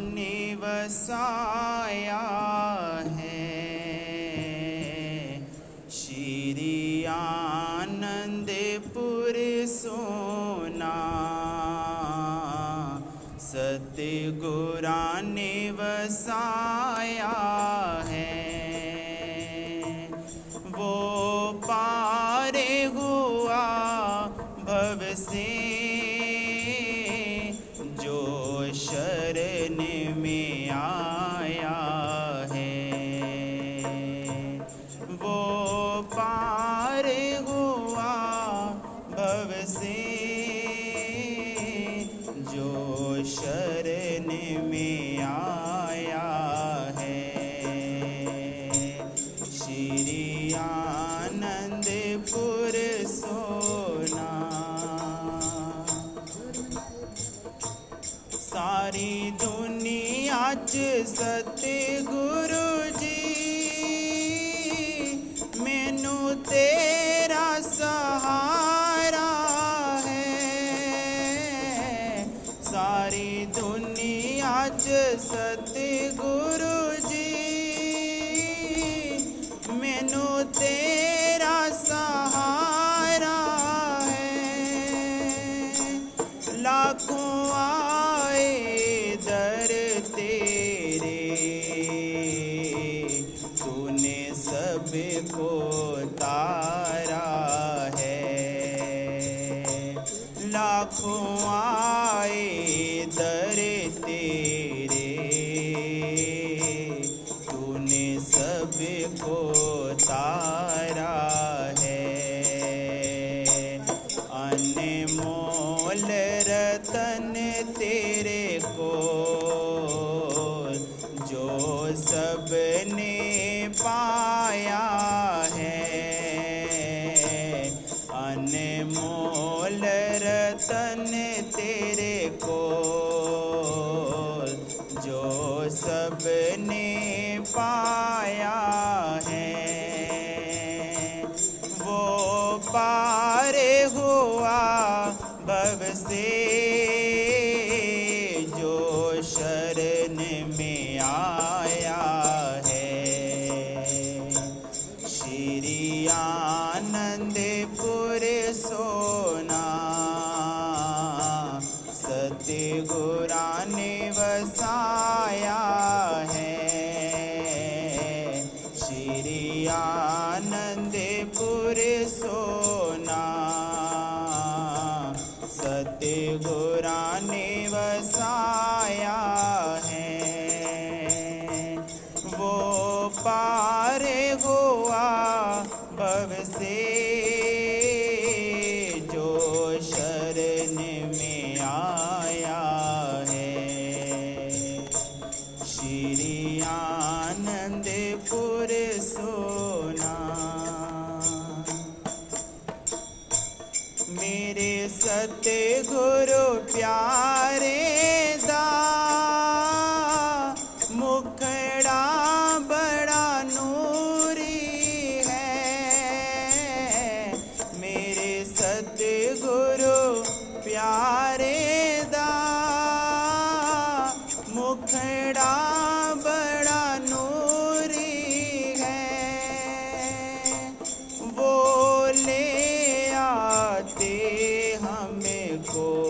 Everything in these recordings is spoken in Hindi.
ने वसाया है। श्री आनंदपुर सोना सतगुरा ने वसाया है। वो पारे हुआ भव से से जो शरण में आया है। श्री आनंदपुर सोना। सारी दुनिया च सतगुरु सबको तारा है। लाखों आए दर तेरे, तूने सबको तारा है। अनमोल रतन तेरे को, जो सबने पाया है Oh.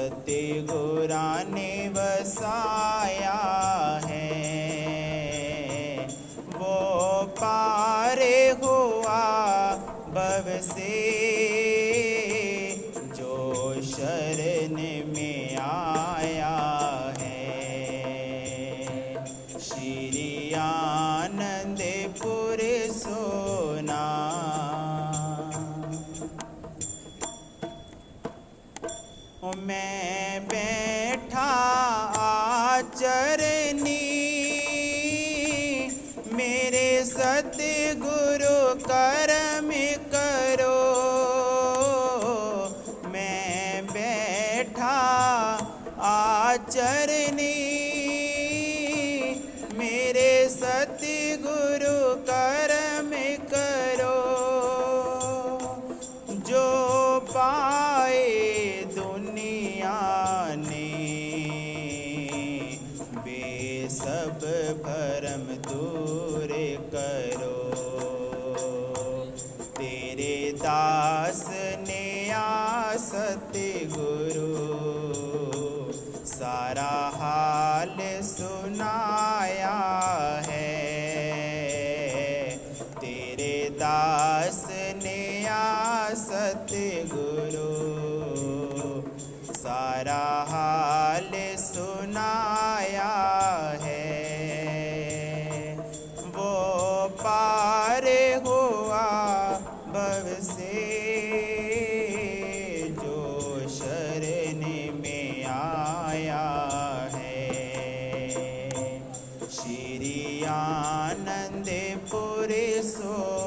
सत्य गोरा ने बसाया है। वो पारे हुआ बब से जो शरण में आ मैं बैठा आचरनी मेरे सतगुरु कर्म करो। मैं बैठा आचरनी दास ने आ सतगुरु सारा हाल सुनाया है। तेरे दास ने आ सतगुरु सारा हाल आनंदपुर